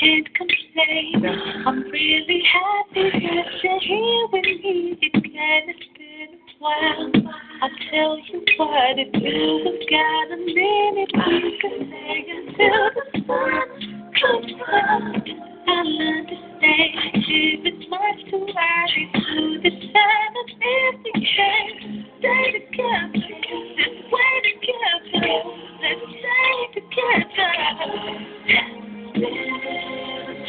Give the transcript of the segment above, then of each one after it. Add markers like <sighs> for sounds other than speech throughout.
can't complain. I'm really happy that you're here with me. It's been a while. I'll tell you what it is. I've got a minute we can stay until the sun comes out. I'll understand if it's much too early to decide if we can stay together. Let's wait together. Let's stay I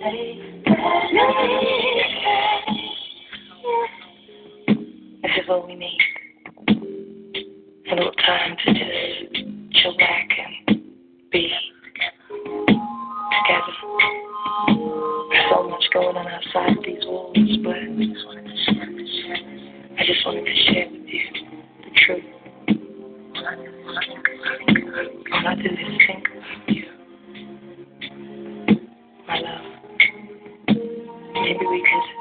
This is what we need. A little time to just chill back and be together. There's so much going on outside these walls, but I just wanted to share with you the truth. All I do is think Maybe we could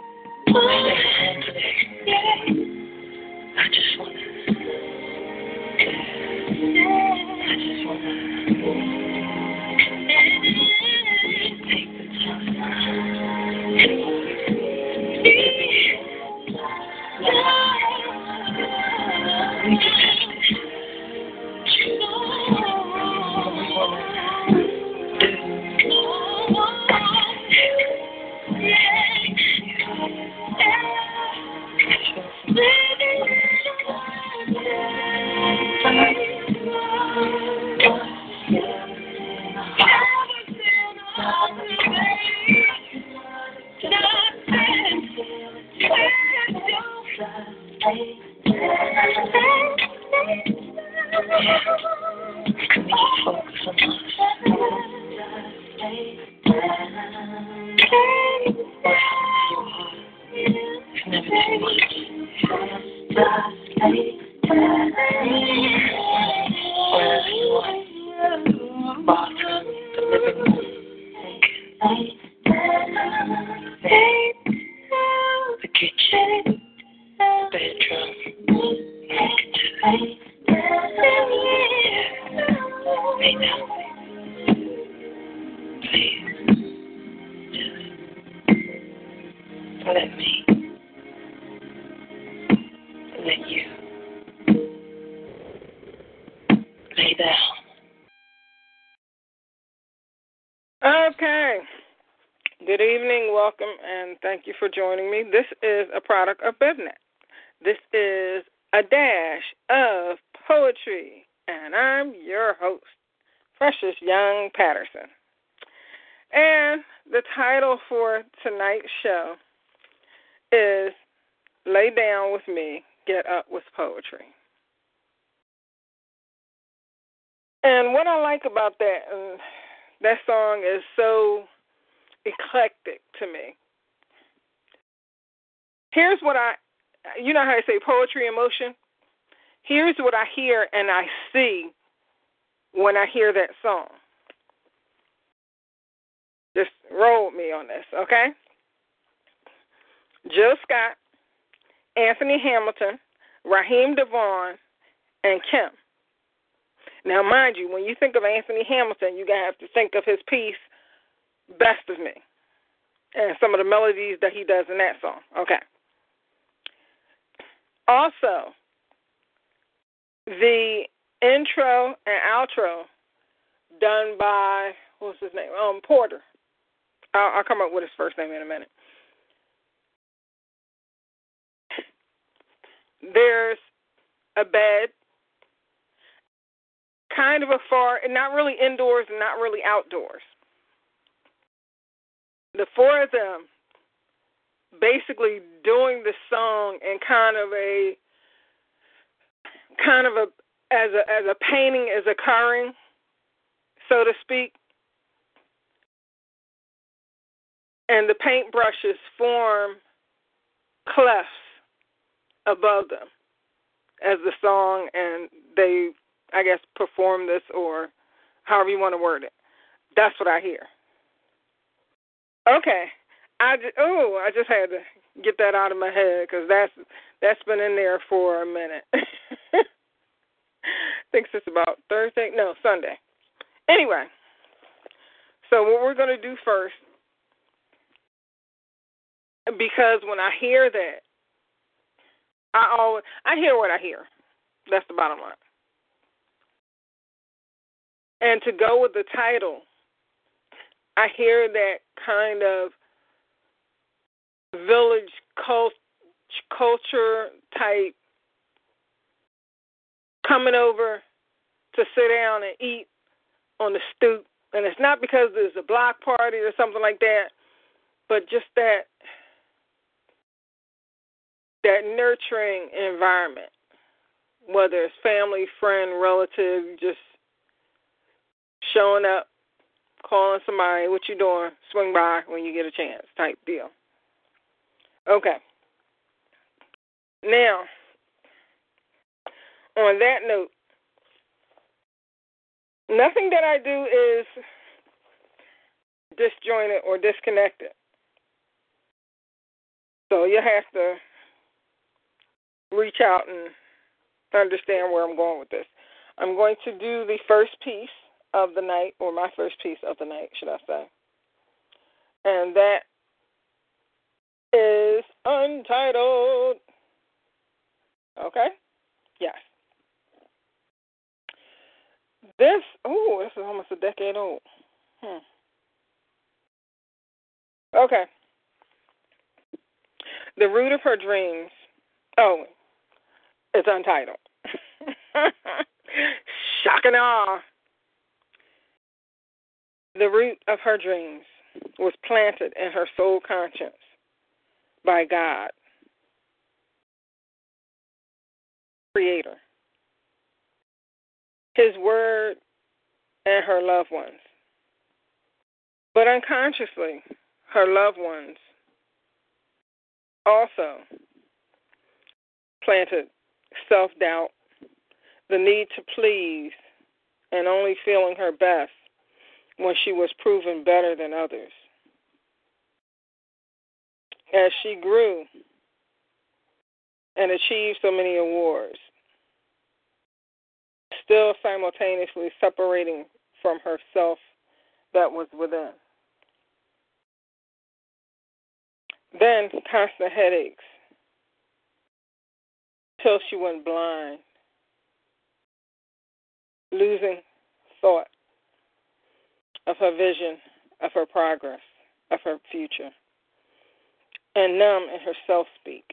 lay down. Please, just let me let you lay down. Okay. Good evening, welcome, and thank you for joining me. This is a product of BevNat. This is a dash of poetry, and I'm your host, Precious Young Patterson. And the title for tonight's show is Lay Down with Me, Get Up with Poetry. And what I like about that, and that song is so eclectic to me. Here's what I, you know how I say poetry in motion? Here's what I hear and I see when I hear that song. Just roll me on this, okay? Jill Scott, Anthony Hamilton, Raheem DeVaughn, and Kim. Now, mind you, when you think of Anthony Hamilton, you're going to have to think of his piece, Best of Me, and some of the melodies that he does in that song. Okay. Also, the intro and outro done by, what's his name? Um, Porter. I'll, I'll come up with his first name in a minute. There's a bed, kind of a far, not really indoors and not really outdoors. The four of them basically doing the song in kind of a kind of a as a as a painting is occurring, so to speak. And the paintbrushes form clefts above them as the song and they I guess perform this or however you want to word it. That's what I hear. Okay. I oh, I just had to get that out of my head because that's that's been in there for a minute. <laughs> I think it's about Thursday, no Sunday. Anyway, so what we're going to do first, because when I hear that, I always I hear what I hear. That's the bottom line. And to go with the title, I hear that kind of village cult, culture type coming over to sit down and eat on the stoop. And it's not because there's a block party or something like that, but just that that nurturing environment, whether it's family, friend, relative, just showing up, calling somebody, what you doing, swing by when you get a chance type deal. Okay. Now, on that note, nothing that I do is disjointed or disconnected. So you have to reach out and understand where I'm going with this. I'm going to do the first piece of the night, or my first piece of the night, should I say. And that is untitled. Okay? Yes. This, oh, this is almost a decade old. Hmm. Okay. The root of her dreams. Oh, it's untitled. Shock and awe. The root of her dreams was planted in her soul conscience by God, His Word, and her loved ones. But unconsciously, her loved ones also planted self doubt, the need to please, and only feeling her best when she was proven better than others. As she grew and achieved so many awards, still simultaneously separating from herself that was within. Then constant headaches till she went blind, losing thought of her vision, of her progress, of her future, and numb in her self speak.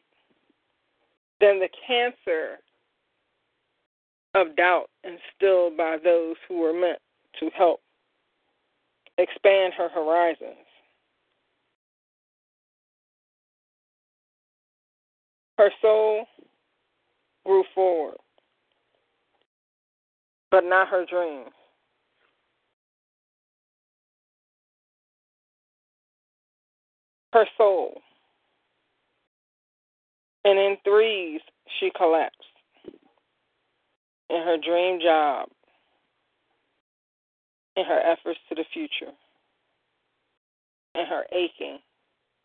Then the cancer of doubt instilled by those who were meant to help expand her horizons. Her soul grew forward, but not her dreams. Her soul. And in threes, she collapsed in her dream job, in her efforts to the future, and her aching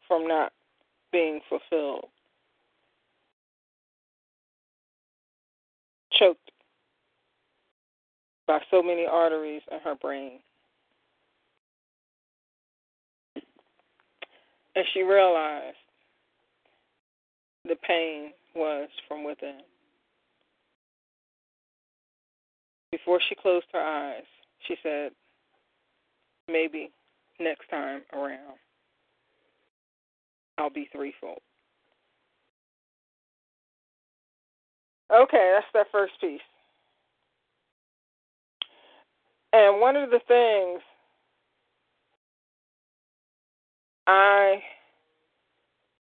from not being fulfilled. Choked by so many arteries in her brain. And she realized the pain was from within. Before she closed her eyes, she said, maybe next time around, I'll be threefold. Okay, that's that first piece. And one of the things I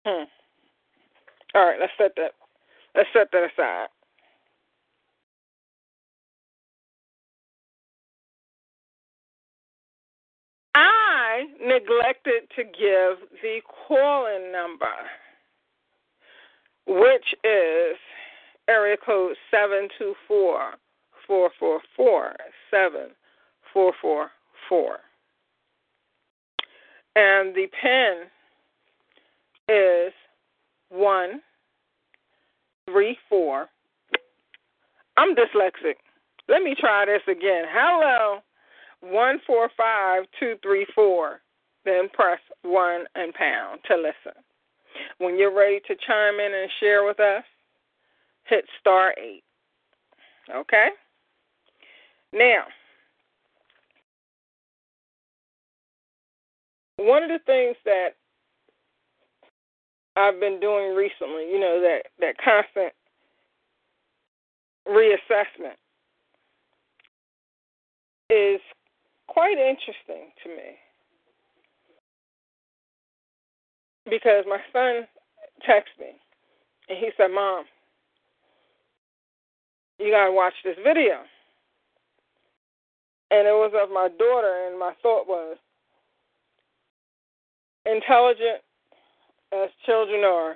hmm. All right, let's set that let's set that aside. I neglected to give the call-in number, which is area code seven two four four four four seven four four four, and the pin is one three four. I'm dyslexic. Let me try this again. Hello one four five two three four. Then press one and pound to listen. When you're ready to chime in and share with us, hit star eight. Okay? Now, one of the things that I've been doing recently, you know, that, that constant reassessment is quite interesting to me because my son texted me and he said, Mom, you got to watch this video. And it was of my daughter, and my thought was intelligent as children are,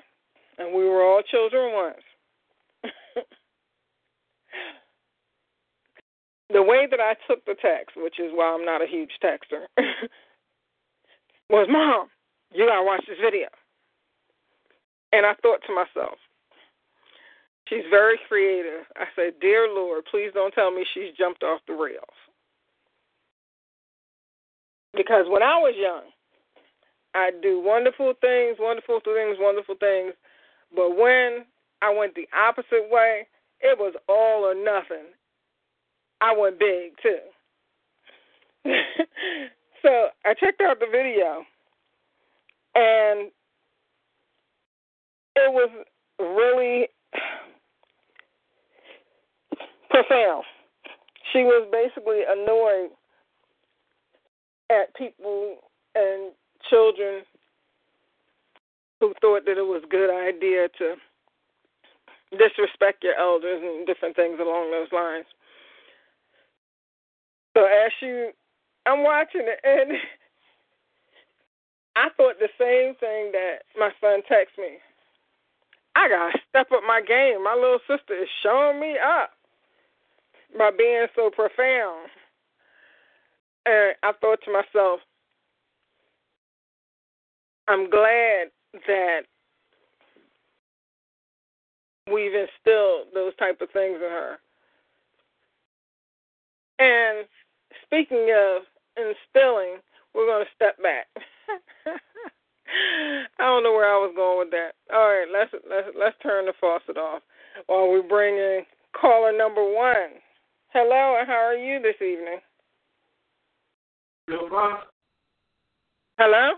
and we were all children once. The way that I took the text, which is why I'm not a huge texter, <laughs> was Mom, you gotta watch this video. And I thought to myself, she's very creative. I said, Dear Lord, please don't tell me she's jumped off the rails. Because when I was young, I'd do wonderful things, wonderful things, wonderful things. But when I went the opposite way, it was all or nothing. I went big too. <laughs> so I checked out the video, and it was really <sighs> profound. She was basically annoyed at people and children who thought that it was a good idea to disrespect your elders and different things along those lines. So as you, I'm watching it, and <laughs> I thought the same thing that my son texted me. I gotta step up my game. My little sister is showing me up by being so profound. And I thought to myself, I'm glad that we've instilled those type of things in her. And speaking of instilling, we're going to step back. <laughs> I don't know where I was going with that. All right, let's let's let's turn the faucet off while we bring in caller number one. Hello, and how are you this evening? Hello. Hello.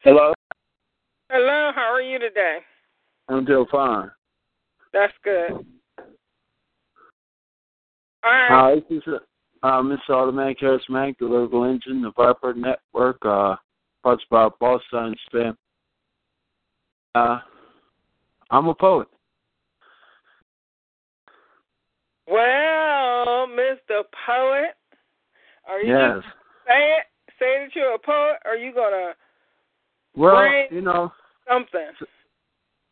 Hello. Hello, how are you today? I'm doing fine. That's good. Right. Hi, this is uh, Mr. Automatic Charismatic, the Lyrical Engine, the Viper Network, uh, parts by Boss Sign Spam. Uh, I'm a poet. Well, Mr. Poet, are you Yes. just say it? Say that you're a poet, or are you gonna Well, you know, something?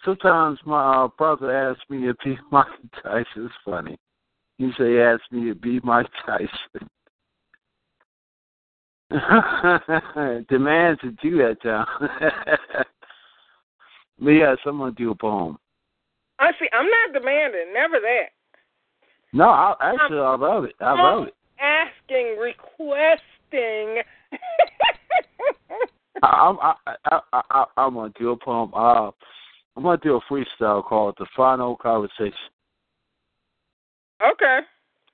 sometimes my uh, brother asks me if Mike Tyson. It's funny. He asked me to be Mike <laughs> Tyson. <laughs> Demands to do that, John. but yes, I'm gonna do a poem. I see. I'm not demanding. Never that. No, I, actually, I love it. I love it. Asking, requesting. <laughs> I'm I, I, I, I, I'm gonna do a poem. Uh, I'm gonna do a freestyle called "The Final Conversation." Okay.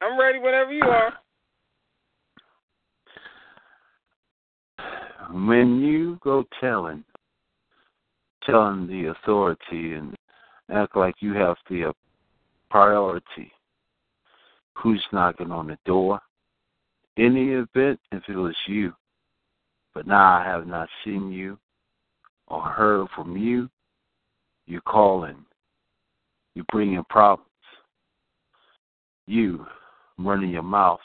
I'm ready whenever you are. When you go telling, telling the authority and act like you have the priority, who's knocking on the door? The event, if it was you, but now I have not seen you or heard from you, you're calling, you're bringing problems, you running your mouth,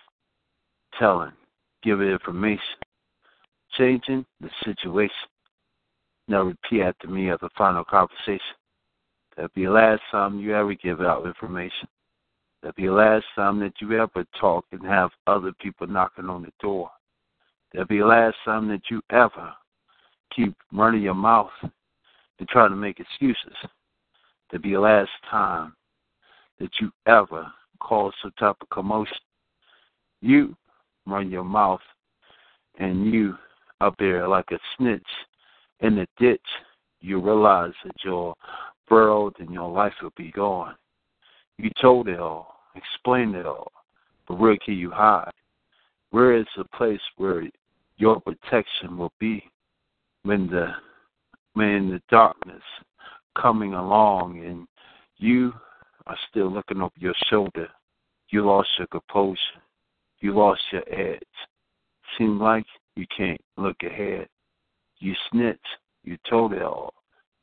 telling, giving information, changing the situation. Now repeat after me as a final conversation. That'll be the last time you ever give out information. That'll be the last time that you ever talk and have other people knocking on the door. That'll be the last time that you ever keep running your mouth and trying to make excuses. That'll be the last time that you ever cause some type of commotion. You run your mouth and you up there like a snitch in the ditch, you realize that you're burrowed and your life will be gone. You told it all, explained it all, but where can you hide? Where is the place where your protection will be when the when the darkness coming along and you are still looking over your shoulder. You lost your composure. You lost your edge. Seem like you can't look ahead. You snitch. You told it all.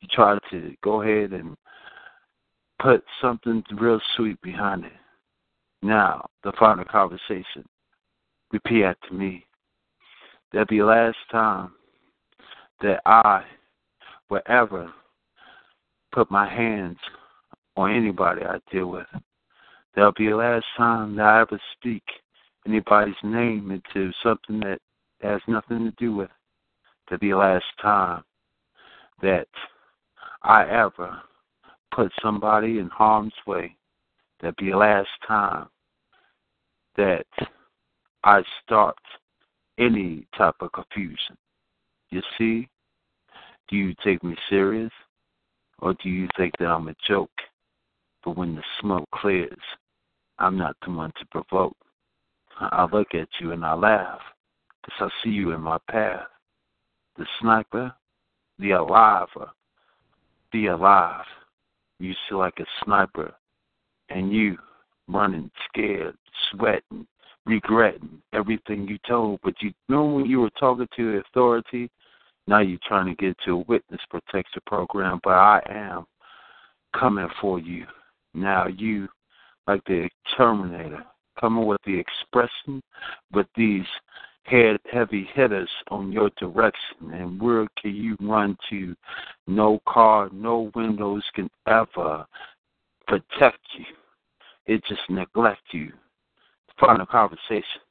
You tried to go ahead and put something real sweet behind it. Now, the final conversation. Repeat after me. That'll be the last time that I will ever put my hands on anybody I deal with. That'll be the last time that I ever speak anybody's name into something that has nothing to do with. That'll be the last time that I ever put somebody in harm's way. That'll be the last time that I start any type of confusion. You see, do you take me serious or do you think that I'm a joke? But when the smoke clears, I'm not the one to provoke. I look at you and I laugh because I see you in my path. The sniper, the aliver, be alive. You see like a sniper and you running scared, sweating, regretting everything you told. But you know when you were talking to the authority, now you're trying to get to a witness protection program, but I am coming for you. Now you, like the Terminator, coming with the expression, with these head heavy hitters on your direction, and where can you run to? No car, no windows can ever protect you. It just neglect you. Final conversation.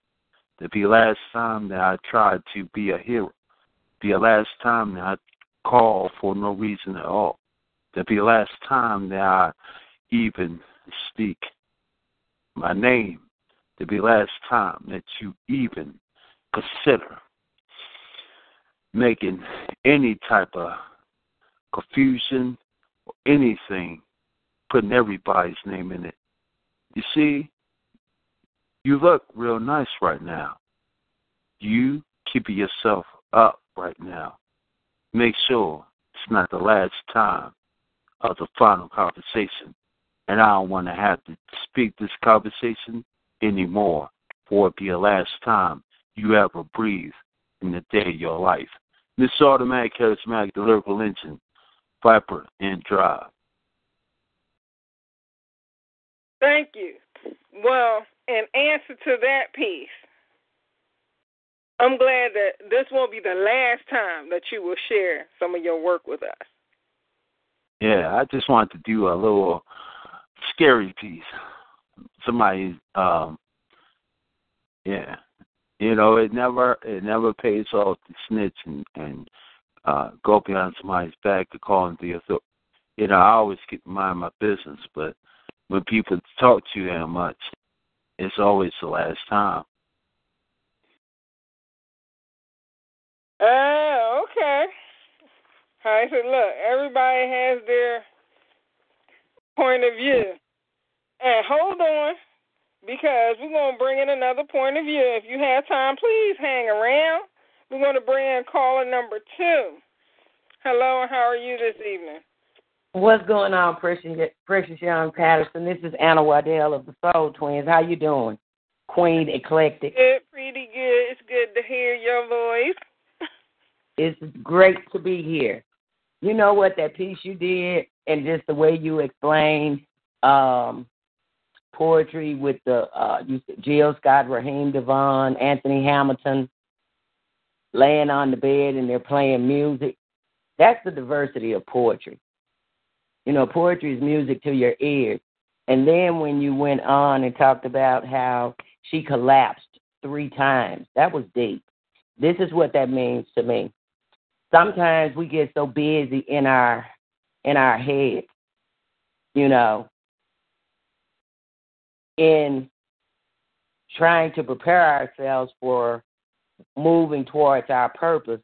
To be the last time that I tried to be a hero. Be the last time that I called for no reason at all. To be the last time that I even speak my name. To be last time that you even consider making any type of confusion or anything, putting everybody's name in it. You see, you look real nice right now. You keeping yourself up right now. Make sure it's not the last time of the final conversation. And I don't want to have to speak this conversation anymore. for it be the last time you ever breathe in the day of your life. This automatic charismatic lyrical engine, Viper and Drive. Thank you. Well, in answer to that piece, I'm glad that this won't be the last time that you will share some of your work with us. Yeah, I just wanted to do a little scary piece. Somebody, um, yeah, you know, it never it never pays off to snitch and and uh, go behind somebody's back to call the authority. You know, I always keep mind my business, but when people talk to you that much, it's always the last time. Oh, uh, okay. I said, look, everybody has their point of view. And hold on, because we're going to bring in another point of view. If you have time, please hang around. We're going to bring in caller number two. Hello, and how are you this evening? What's going on, Precious, Precious Young Patterson? This is Anna Waddell of the Soul Twins. How you doing? Queen Eclectic. Good, pretty good. It's good to hear your voice. <laughs> it's great to be here. You know what that piece you did and just the way you explained um, poetry with the uh, you Jill Scott, Raheem DeVaughn, Anthony Hamilton, laying on the bed and they're playing music. That's the diversity of poetry. You know, poetry is music to your ears. And then when you went on and talked about how she collapsed three times, that was deep. This is what that means to me. Sometimes we get so busy in our in our head, you know, in trying to prepare ourselves for moving towards our purpose,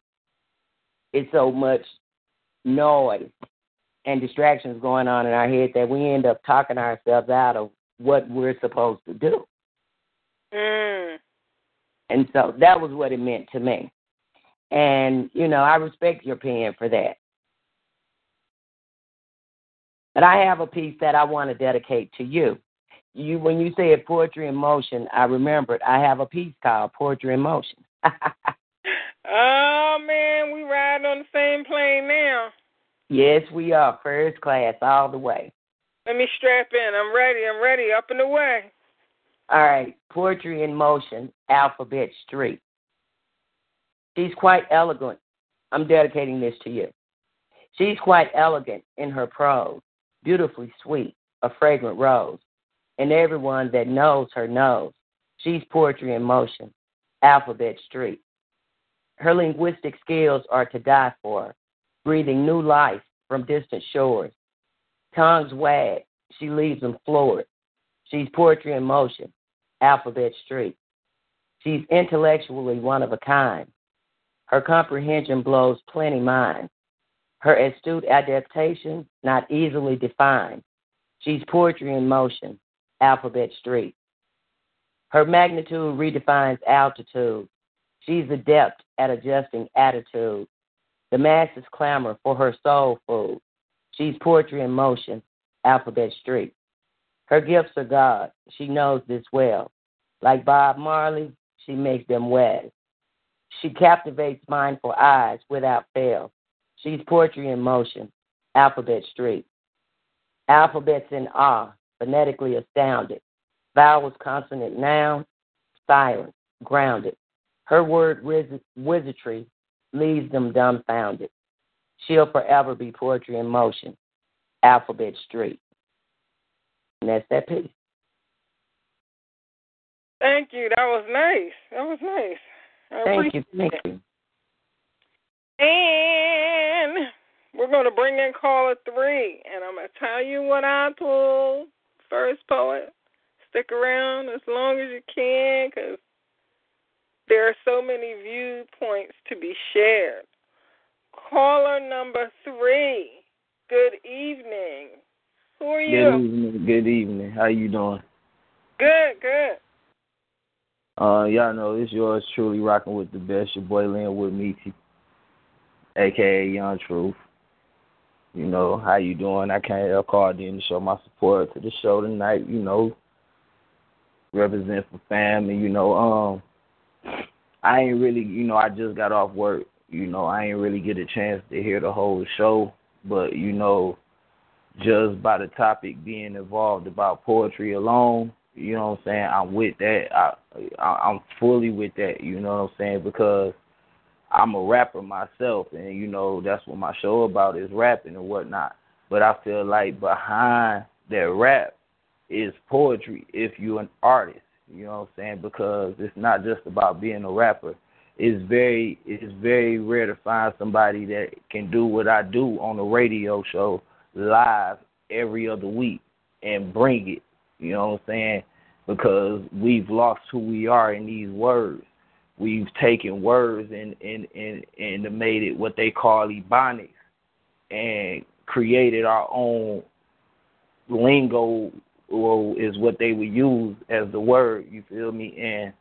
it's so much noise and distractions going on in our head that we end up talking ourselves out of what we're supposed to do. Mm. And so that was what it meant to me. And, you know, I respect your pen for that. But I have a piece that I want to dedicate to you you when you said poetry in motion, I remembered I have a piece called Poetry in Motion. <laughs> oh man, we riding on the same plane now. Yes, we are first class all the way. Let me strap in. I'm ready. I'm ready. Up and away. All right, poetry in motion, Alphabet Street. She's quite elegant. I'm dedicating this to you. She's quite elegant in her prose, beautifully sweet, a fragrant rose and everyone that knows her knows. She's poetry in motion, Alphabet Street. Her linguistic skills are to die for, breathing new life from distant shores. Tongues wag, she leaves them floored. She's poetry in motion, Alphabet Street. She's intellectually one of a kind. Her comprehension blows plenty minds. Her astute adaptation not easily defined. She's poetry in motion, Alphabet Street. Her magnitude redefines altitude. She's adept at adjusting attitude. The masses clamor for her soul food. She's poetry in motion, Alphabet Street. Her gifts are God. She knows this well. Like Bob Marley, she makes them wet. She captivates mindful eyes without fail. She's poetry in motion, Alphabet Street. Alphabets in awe, phonetically astounded. Vowels, consonant, noun, silent, grounded. Her word wizardry leaves them dumbfounded. She'll forever be poetry in motion. Alphabet Street. And that's that piece. Thank you. That was nice. That was nice. I thank you. Thank you. And we're going to bring in caller three, and I'm going to tell you what I pulled first poet. Stick around as long as you can because there are so many viewpoints to be shared. Caller number three. Good evening. Who are you? Good evening. Good evening. How you doing? Good. Good. Uh, y'all know this yours truly rocking with the best. Your boy Lynn with me, aka Young Truth you know, how you doing? I came I called in to show my support to the show tonight, you know. represent for fam, and you know, um, I ain't really, you know, I just got off work. You know, I ain't really get a chance to hear the whole show, but you know, just by the topic being involved about poetry alone, you know what I'm saying? I'm with that. I, I I'm fully with that. You know what I'm saying? Because I'm a rapper myself, and you know that's what my show about is rapping and whatnot. But I feel like behind that rap is poetry. If you're an artist, you know what I'm saying? Because it's not just about being a rapper. It's very it's very rare to find somebody that can do what I do on a radio show live every other week and bring it. You know what I'm saying? Because we've lost who we are in these words. We've taken words and and and and made it what they call ebonics and created our own lingo or is what they would use as the word, you feel me? And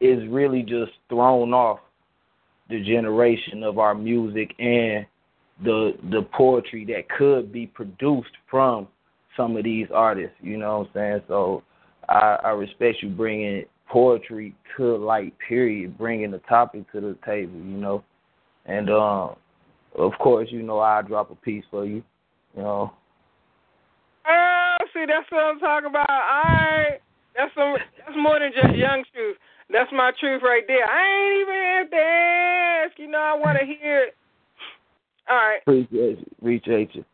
it's really just thrown off the generation of our music and the the poetry that could be produced from some of these artists. You know what I'm saying? So I, I respect you bringing poetry to light. Period. Bringing the topic to the table. You know, and um, of course, you know I'll drop a piece for you. You know. Oh, see, that's what I'm talking about. All right, that's some. That's more than just young truth. That's my truth right there. I ain't even have to ask. You know, I want to hear it. All right. Appreciate you. Appreciate you.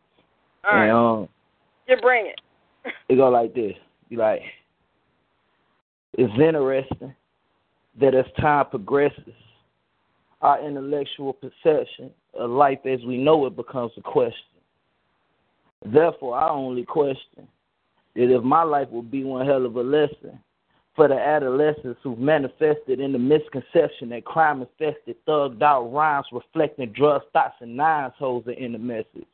All right. and, um, you bring it. it go like this. You like, it's interesting that as time progresses, our intellectual perception of life as we know it becomes a question. Therefore, I only question that if my life will be one hell of a lesson for the adolescents who've manifested in the misconception that crime infested, thugged out rhymes reflecting drug thoughts and nines holes are in the message.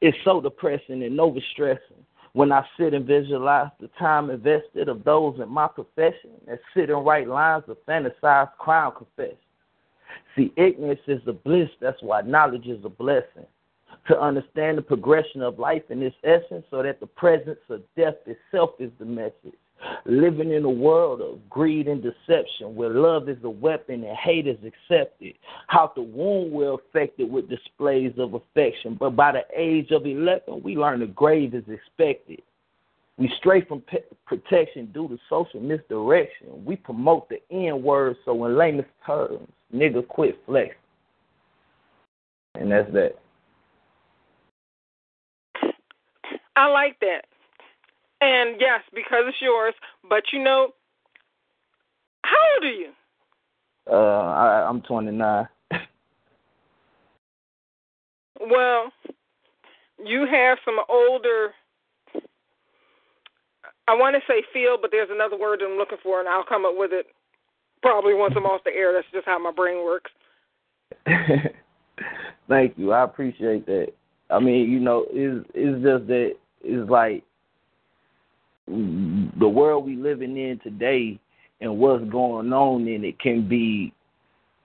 It's so depressing and overstressing when I sit and visualize the time invested of those in my profession that sit and write lines of fantasized crime confession. See, ignorance is a bliss, that's why knowledge is a blessing. To understand the progression of life in its essence, so that the presence of death itself is the message. Living in a world of greed and deception, where love is a weapon and hate is accepted. How the womb we're affected with displays of affection, but by the age of 11, we learn the grave is expected. We stray from pe- protection due to social misdirection. We promote the N word, so in layman's terms, nigga quit flexing. And that's that. I like that. And yes, because it's yours. But you know, how old are you? Uh, I, I'm 29. <laughs> well, you have some older. I want to say feel, but there's another word I'm looking for, and I'll come up with it probably once I'm off the air. That's just how my brain works. <laughs> Thank you. I appreciate that. I mean, you know, it's it's just that it's like the world we living in today and what's going on in it can be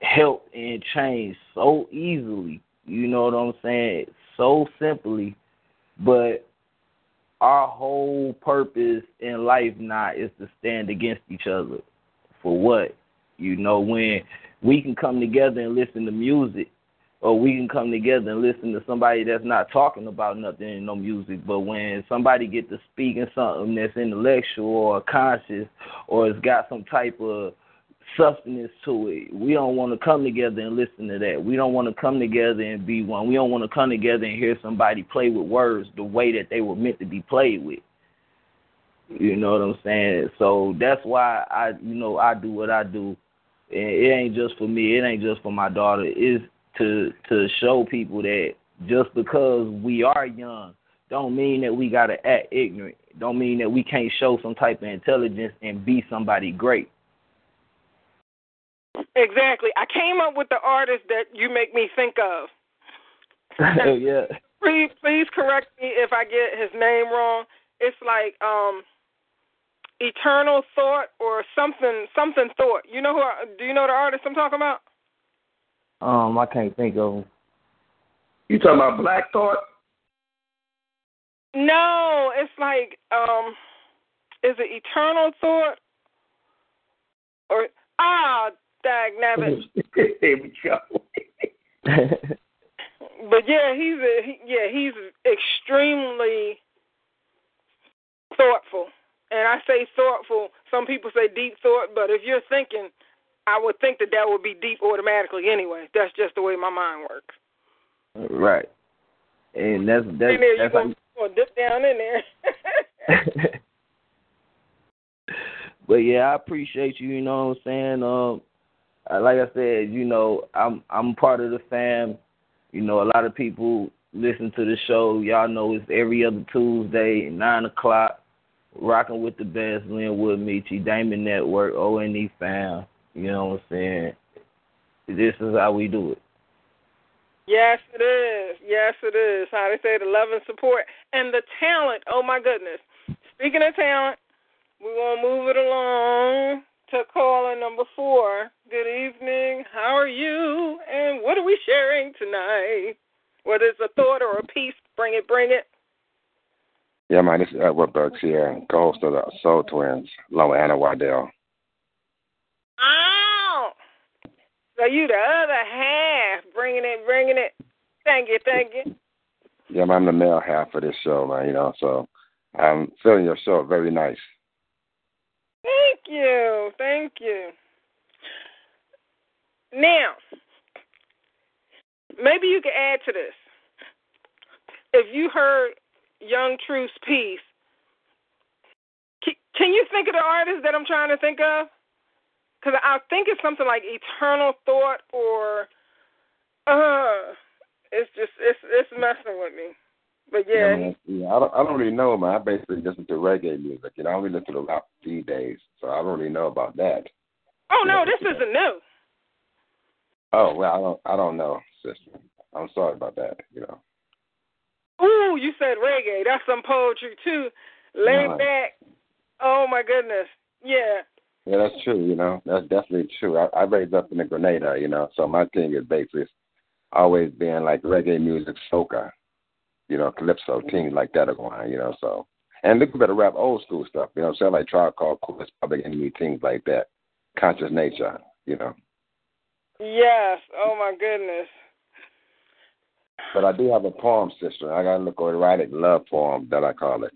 helped and changed so easily. You know what I'm saying? So simply, but our whole purpose in life now is to stand against each other. For what? You know, when we can come together and listen to music or we can come together and listen to somebody that's not talking about nothing in no music. But when somebody get to speaking something that's intellectual or conscious or it's got some type of substance to it, we don't want to come together and listen to that. We don't want to come together and be one. We don't want to come together and hear somebody play with words the way that they were meant to be played with. You know what I'm saying? So that's why I, you know, I do what I do. And it ain't just for me. It ain't just for my daughter. It's to to show people that just because we are young don't mean that we gotta act ignorant. Don't mean that we can't show some type of intelligence and be somebody great. Exactly. I came up with the artist that you make me think of. <laughs> yeah. Please, please correct me if I get his name wrong. It's like um, Eternal Thought or something, something Thought. You know who? I, do you know the artist I'm talking about? Um, I can't think of them. You talking about Black Thought? No, it's like um is it eternal thought? Or ah, dag nabbit. <laughs> Here we go. but yeah, he's a he, yeah he's extremely thoughtful, and I say thoughtful. Some people say deep thought, but if you're thinking, I would think that that would be deep automatically anyway. That's just the way my mind works. Right. And that's that's in there, that's you gonna, dip down in there. <laughs> but yeah, I appreciate you. You know what I'm saying? Um, like I said, you know, I'm I'm part of the fam. You know, a lot of people listen to the show. Y'all know it's every other Tuesday, nine o'clock. Rocking with the best, Linwood Michi, Damon Network, ONE fam. You know what I'm saying? This is how we do it. Yes, it is. Yes, it is. How they say the love and support and the talent. Oh my goodness. Speaking of talent, we're gonna move it along to caller number four. Good evening. How are you? And what are we sharing tonight? Whether it's a thought or a piece, bring it, bring it. Yeah, man, this is Edward Burks here, co-host of the Soul Twins, along with Anna Waddell. Oh, so you the other half, bringing it, bringing it. Thank you, thank you. Yeah, I'm the male half of this show, man, you know, so I'm feeling your show very nice. Thank you, thank you. Now, maybe you can add to this. If you heard Young Truth's piece, can you think of the artist that I'm trying to think of? Because I think it's something like Eternal Thought or, uh, it's just it's it's messing with me. But yeah, yeah, yeah I don't I don't really know, man. I basically listen to reggae music. You know, I only listen to rap these days, so I don't really know about that. Oh no, this isn't new. Oh well, I don't I don't know, sister. I'm sorry about that. You know. Ooh, you said reggae. That's some poetry too. Lay No. back. Oh my goodness. Yeah. Yeah, that's true. You know, that's definitely true. I, I raised up in the Grenada, you know, so my thing is basically always being like reggae music, soca, you know, calypso, things like that are going on, you know. So, and look better rap old school stuff, you know, saying like Tribe Called Quest, Public Enemy, things like that, Conscious Nature, you know. Yes. Oh my goodness. But I do have a poem, sister. I got a little erotic love poem that I call it.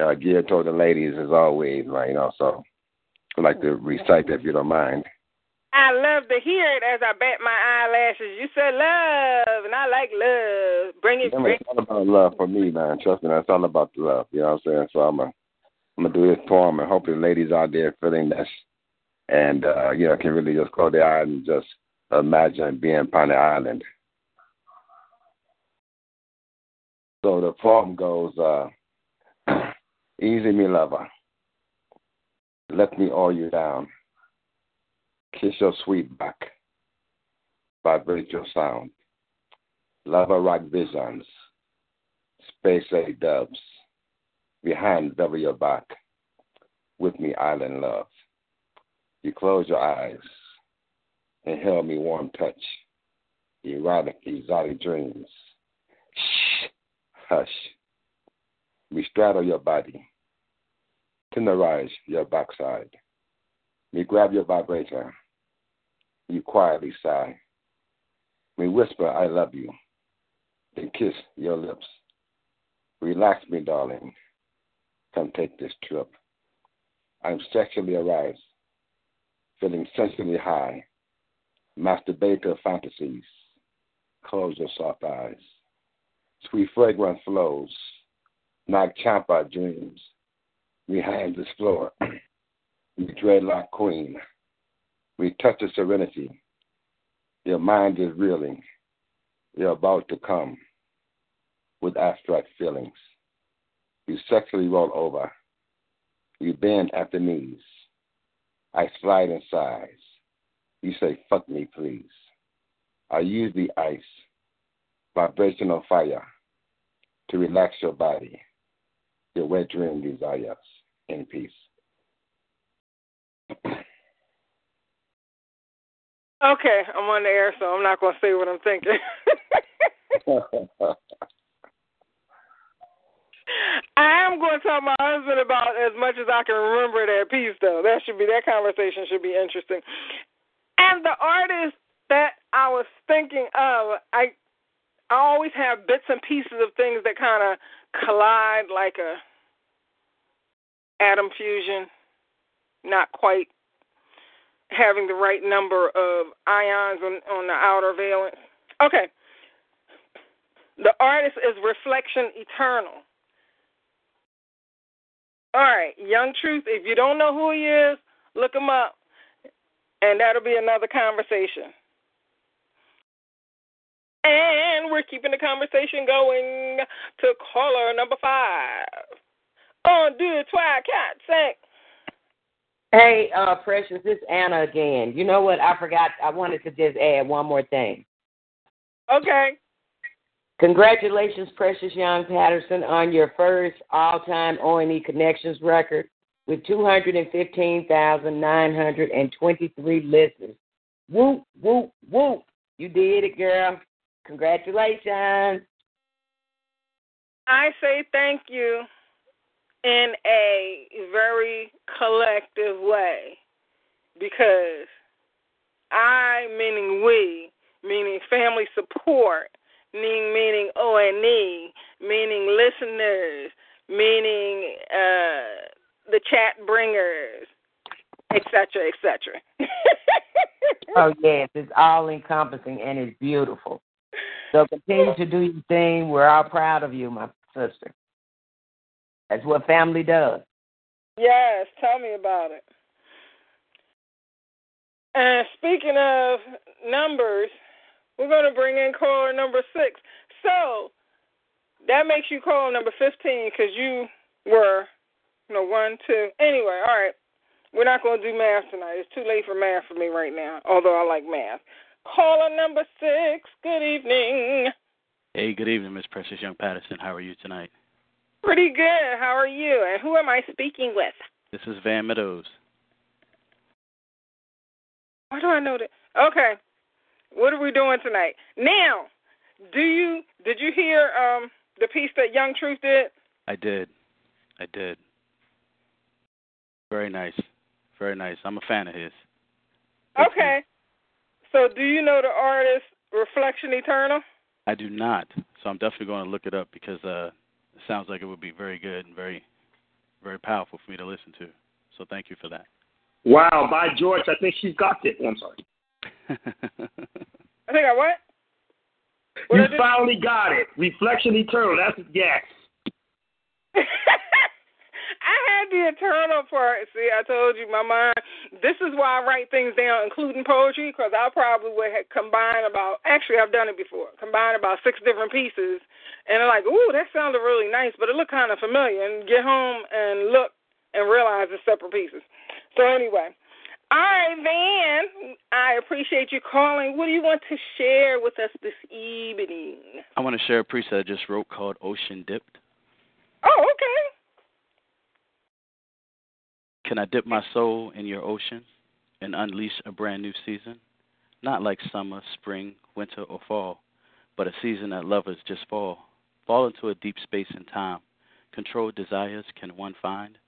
Uh, geared toward the ladies as always, right? You know, so I'd like to recite that if you don't mind. I love to hear it as I bat my eyelashes. You said love, and I like love. Bring it, Yeah, bring it's all about love for me, man. Trust me, that's all about the love. You know what I'm saying? So I'm gonna I'm gonna do this poem and hopefully the ladies out there feeling this and uh, you know, can really just close their eyes and just imagine being upon the island. So the poem goes, uh <clears throat> Easy me lover. Let me oil you down. Kiss your sweet back. Vibrate your sound. Lover rock visions. Space A dubs. Behind double your back. With me island love. You close your eyes. Inhale me warm touch. Erotic, exotic dreams. Shh. Hush. We straddle your body. Tenderize your backside. We grab your vibrator. You quietly sigh. We whisper, I love you. Then kiss your lips. Relax me, darling. Come take this trip. I'm sexually aroused, feeling sensually high. Masturbator fantasies. Close your soft eyes. Sweet fragrance flows. Nag champa dreams. Behind this floor. We dreadlock queen. We touch the serenity. Your mind is reeling. You're about to come with abstract feelings. You sexually roll over. You bend at the knees. I slide in size. You say, fuck me, please. I use the ice, vibrational fire, to relax your body, your wet dream desires in peace. Okay, I'm on the air, so I'm not gonna say what I'm thinking. <laughs> I I'm going to tell my husband about as much as I can remember that piece, though. That should be that conversation should be interesting. And the artist that I was thinking of, I I always have bits and pieces of things that kind of collide, like a atom fusion, not quite having the right number of ions on, on the outer valence. Okay. The artist is Reflection Eternal. All right, Young Truth. If you don't know who he is, look him up, and that'll be another conversation. And we're keeping the conversation going to caller number five. On deux, trois, quatre, cinq. Hey, uh, Precious, it's Anna again. You know what? I forgot. I wanted to just add one more thing. Okay. Congratulations, Precious Young Patterson, on your first all-time O&E Connections record with 215,923 listeners. Whoop, whoop, whoop. You did it, girl. Congratulations. I say thank you in a very collective way because I, meaning we, meaning family support, meaning meaning O and E, meaning listeners, meaning uh, the chat bringers, etc., etc. <laughs> oh yes, it's all encompassing and it's beautiful. So continue to do your thing. We're all proud of you, my sister. That's what family does. Yes, tell me about it. And speaking of numbers, we're going to bring in caller number six. So that makes you caller number 15 because you were, you know, one, two. Anyway, all right. We're not going to do math tonight. It's too late for math for me right now, although I like math. Caller number six, good evening. Hey, good evening, Miss Precious Young Patterson. How are you tonight? Pretty good. How are you? And who am I speaking with? This is Van Meadows. Why do I know that? Okay. What are we doing tonight? Now, do you did you hear um the piece that Young Truth did? I did. I did. Very nice. Very nice. I'm a fan of his. Okay. So, do you know the artist Reflection Eternal? I do not. So I'm definitely going to look it up because uh, sounds like it would be very good and very, very powerful for me to listen to. So thank you for that. Wow, by George, I think she's got it. Oh, I'm sorry. I think I what? what you finally got it. Reflection Eternal. That's yes. <laughs> I had the eternal part. See, I told you my mind. This is why I write things down, including poetry, because I probably would have combined about. Actually, I've done it before. Combine about six different pieces, and I'm like, ooh, that sounded really nice, but it looked kind of familiar. And get home and look and realize it's separate pieces. So anyway. All right, Van. I appreciate you calling. What do you want to share with us this evening? I want to share a piece that I just wrote called Ocean Dipped. Oh, okay. Can I dip my soul in your ocean and unleash a brand new season? Not like summer, spring, winter, or fall, but a season that lovers just fall. Fall into a deep space and time. Controlled desires can one find?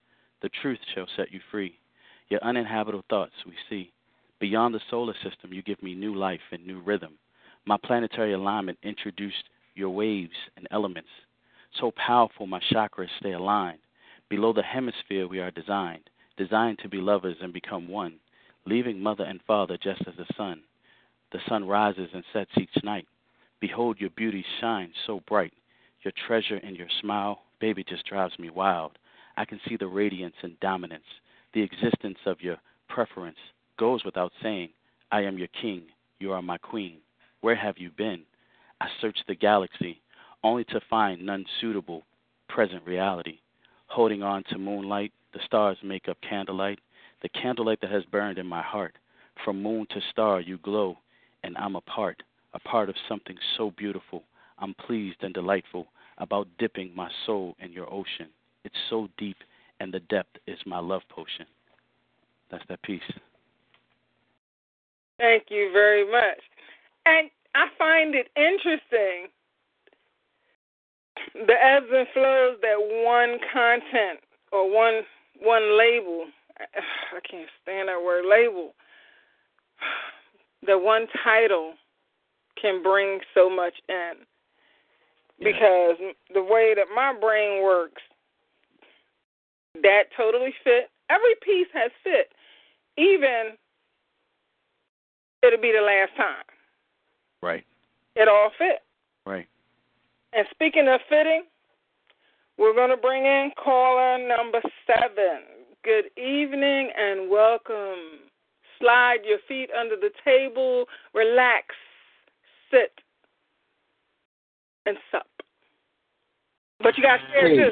The truth shall set you free. Your uninhabitable thoughts we see. Beyond the solar system, you give me new life and new rhythm. My planetary alignment introduced your waves and elements. So powerful, my chakras stay aligned. Below the hemisphere, we are designed designed to be lovers and become one, leaving mother and father just as the sun. The sun rises and sets each night. Behold, your beauty shines so bright. Your treasure and your smile, baby, just drives me wild. I can see the radiance and dominance. The existence of your preference goes without saying. I am your king. You are my queen. Where have you been? I searched the galaxy only to find none suitable present reality. Holding on to moonlight, the stars make up candlelight, the candlelight that has burned in my heart. From moon to star, you glow, and I'm a part, a part of something so beautiful. I'm pleased and delightful about dipping my soul in your ocean. It's so deep, and the depth is my love potion. That's that piece. Thank you very much. And I find it interesting the ebbs and flows that one content or one one label <sighs> I can't stand that word label <sighs> that one title can bring so much in. Because the way that my brain works that totally fit. Every piece has fit. Even it'll be the last time. Right. it all fit. Right. and speaking of fitting, we're going to bring in caller number seven. Good evening and welcome. Slide your feet under the table, relax, sit, and sup. But you got to share Hey. too.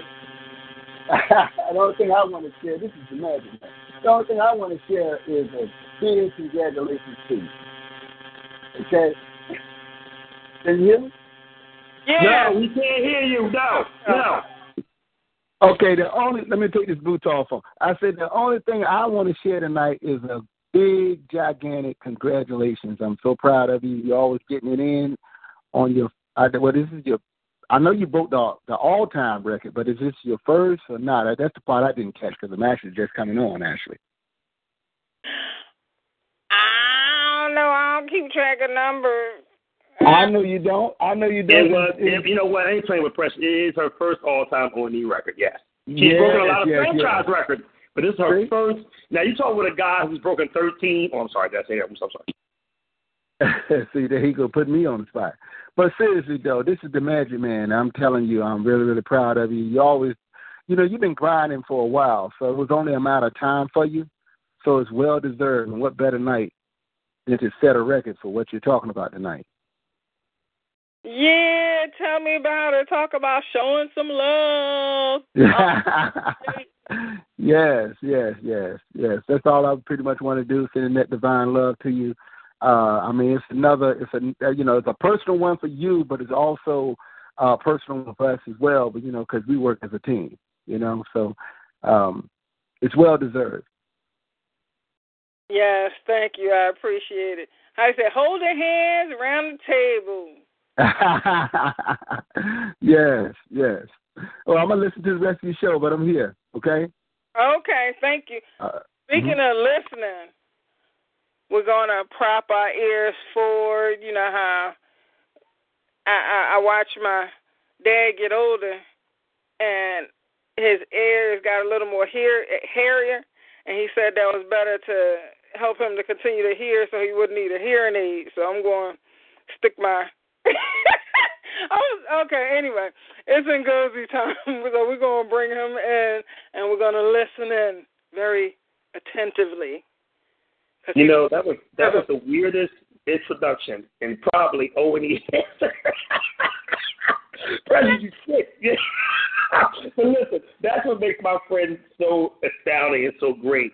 <laughs> the only thing I want to share, this is the magic. man. The only thing I want to share is a big congratulations to you. Okay? Can you hear me? Yeah. No, we can't hear you. No, no. Okay, the only let me take this boots off. I said the only thing I want to share tonight is a big, gigantic congratulations. I'm so proud of you. You're always getting it in on your. I, well, this is your. I know you broke the the all time record, but is this your first or not? That's the part I didn't catch because I'm actually just coming on. Actually, I don't know. I don't keep track of numbers. I know you don't. I know you don't. It was, it, you know what? I ain't playing with pressure. It is her first all-time O&E record. Yes, she's Yes, broken a lot of yes, franchise yes. records, but this is her See? first. Now you talk with a guy who's broken 13. Oh, I'm sorry. Did I say that? I'm so sorry. <laughs> See, there he go put me on the spot. But seriously though, this is the magic man. I'm telling you, I'm really, really proud of you. You always, you know, you've been grinding for a while, so it was only a matter of time for you. So it's well deserved. And what better night than to set a record for what you're talking about tonight? Yeah, tell me about it. Talk about showing some love. <laughs> <laughs> yes, yes, yes, yes. That's all I pretty much want to do. Sending that divine love to you. Uh, I mean, it's another. It's a uh, you know, it's a personal one for you, but it's also uh, personal one for us as well. But you know, because we work as a team. You know, so um, it's well deserved. Yes, thank you. I appreciate it. I said, hold your hands around the table. <laughs> yes, yes. Well, I'm gonna listen to the rest of your show, but I'm here. Okay. Okay, thank you. Uh, Speaking of listening, we're gonna prop our ears forward. You know how I, I I watch my dad get older, and his ears got a little more hair hairier, and he said that was better to help him to continue to hear, so he wouldn't need a hearing aid. So I'm going to stick my. Oh, okay. Anyway, it's Ngozi time, <laughs> so we're to bring him in, and we're to listen in very attentively. You know that was that was the weirdest introduction in probably O&E. President, <laughs> you sick. <laughs> But listen, that's what makes my friend so astounding and so great.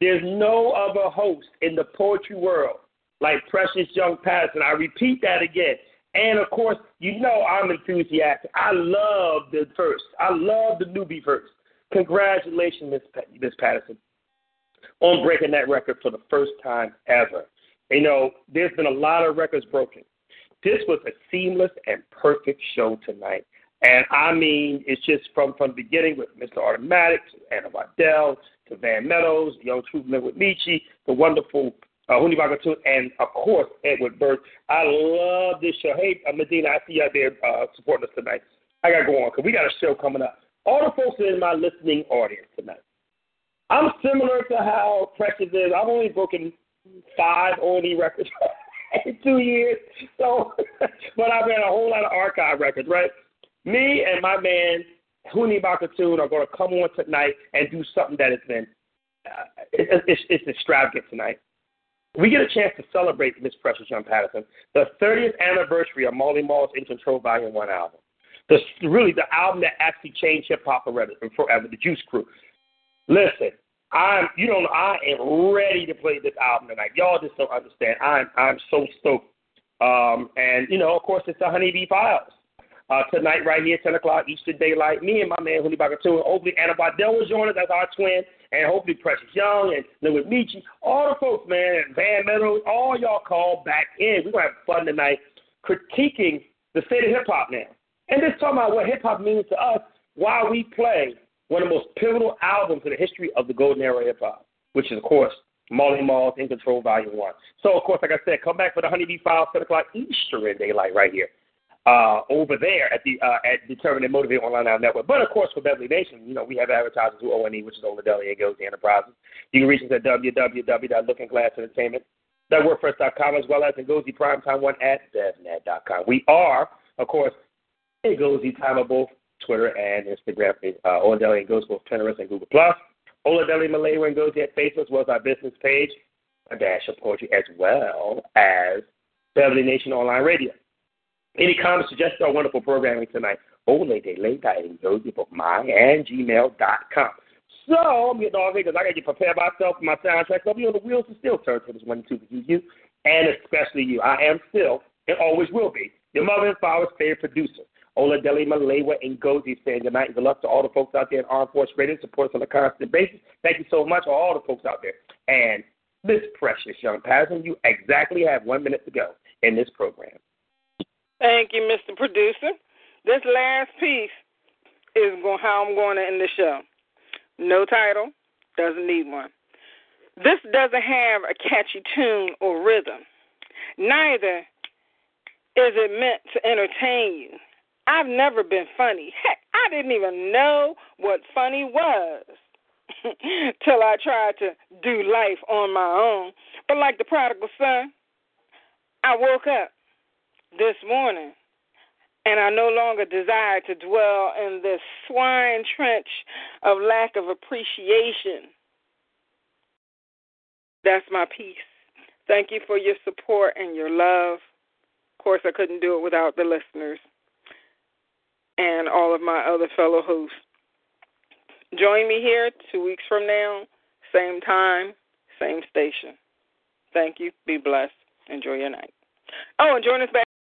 There's no other host in the poetry world like Precious Young Patterson. I repeat that again. And of course, you know I'm enthusiastic. I love the first. I love the newbie verse. Congratulations, Miss Pa- Miss Patterson, on breaking that record for the first time ever. You know, there's been a lot of records broken. This was a seamless and perfect show tonight. And I mean, it's just from from the beginning with Mr. Automatic to Anna Waddell to Van Meadows, Young Troopman with Michi, the wonderful uh, Huni Bakatun, and of course Edward Burke. I love this show. Hey, uh, Medina, I see you out there uh, supporting us tonight. I got to go on because we got a show coming up. All the folks in my listening audience tonight. I'm similar to how Precious is. I've only broken five O&E records <laughs> in two years. So, <laughs> but I've got a whole lot of archive records, right? Me and my man Huni Bakatoon are going to come on tonight and do something that has been uh, it, it's, it's extravagant tonight. We get a chance to celebrate Miss Precious Young Patterson, the 30th anniversary of Marley Marl's In Control Volume 1 album. The, really, the album that actually changed hip hop forever, the Juice Crew. Listen, I'm you don't know, I am ready to play this album tonight. Y'all just don't understand. I'm I'm so stoked. Um, and you know, of course, it's the Honeybee Files. Uh, tonight, right here, 10 o'clock Eastern Daylight. Me and my man, Hoodie Bakatu, and hopefully Anna Waddell will join us. That's our twin. And hopefully Precious Young and Lewis Michi. All the folks, man, and Van Meadows, all y'all call back in. We're to have fun tonight critiquing the state of hip hop now. and just talking about what hip hop means to us while we play one of the most pivotal albums in the history of the golden era of hip hop, which is, of course, Marley Marl's In Control Volume 1. So, of course, like I said, come back for the Honeybee Files, 10 o'clock Eastern Daylight right here. Uh, over there at the uh, at Determine and Motivate Online Now Network. But of course, for Beverly Nation, you know we have advertisers through ONE, which is Ola Deli and Goes Enterprises. You can reach us at www.lookingglassentertainment.wordpress.com as well as Ngozi Primetime One at bevnet.com. We are, of course, Ngozi Time of both Twitter and Instagram. Uh, Ola Deli and Goes both Pinterest and Google Plus. Ola Deli Malay and Ngozi at Facebook as well as our business page, a dash of poetry, as well as Beverly Nation Online Radio. Any comments, suggestions, or wonderful programming tonight? Ole de late and gmail.com. So I'm getting all because I got to get prepared myself for my soundtrack. I'll be on the wheels and still turn to this one and two for you, and especially you. I am still and always will be your mother and father's favorite producer. Ola Deli Malewa and Gozi saying good night good luck to all the folks out there in Armed Force Radio support us on a constant basis. Thank you so much to all the folks out there. And this Precious Young Patterson, you exactly have one minute to go in this program. Thank you, Mr. Producer. This last piece is how I'm going to end the show. No title, doesn't need one. This doesn't have a catchy tune or rhythm. Neither is it meant to entertain you. I've never been funny. Heck, I didn't even know what funny was <laughs> till I tried to do life on my own. But like the prodigal son, I woke up this morning and I no longer desire to dwell in this swine trench of lack of appreciation. That's my peace. Thank you for your support and your love. Of course, I couldn't do it without the listeners and all of my other fellow hosts. Join me here two weeks from now, same time, same station. Thank you. Be blessed. Enjoy your night. Oh, and join us back.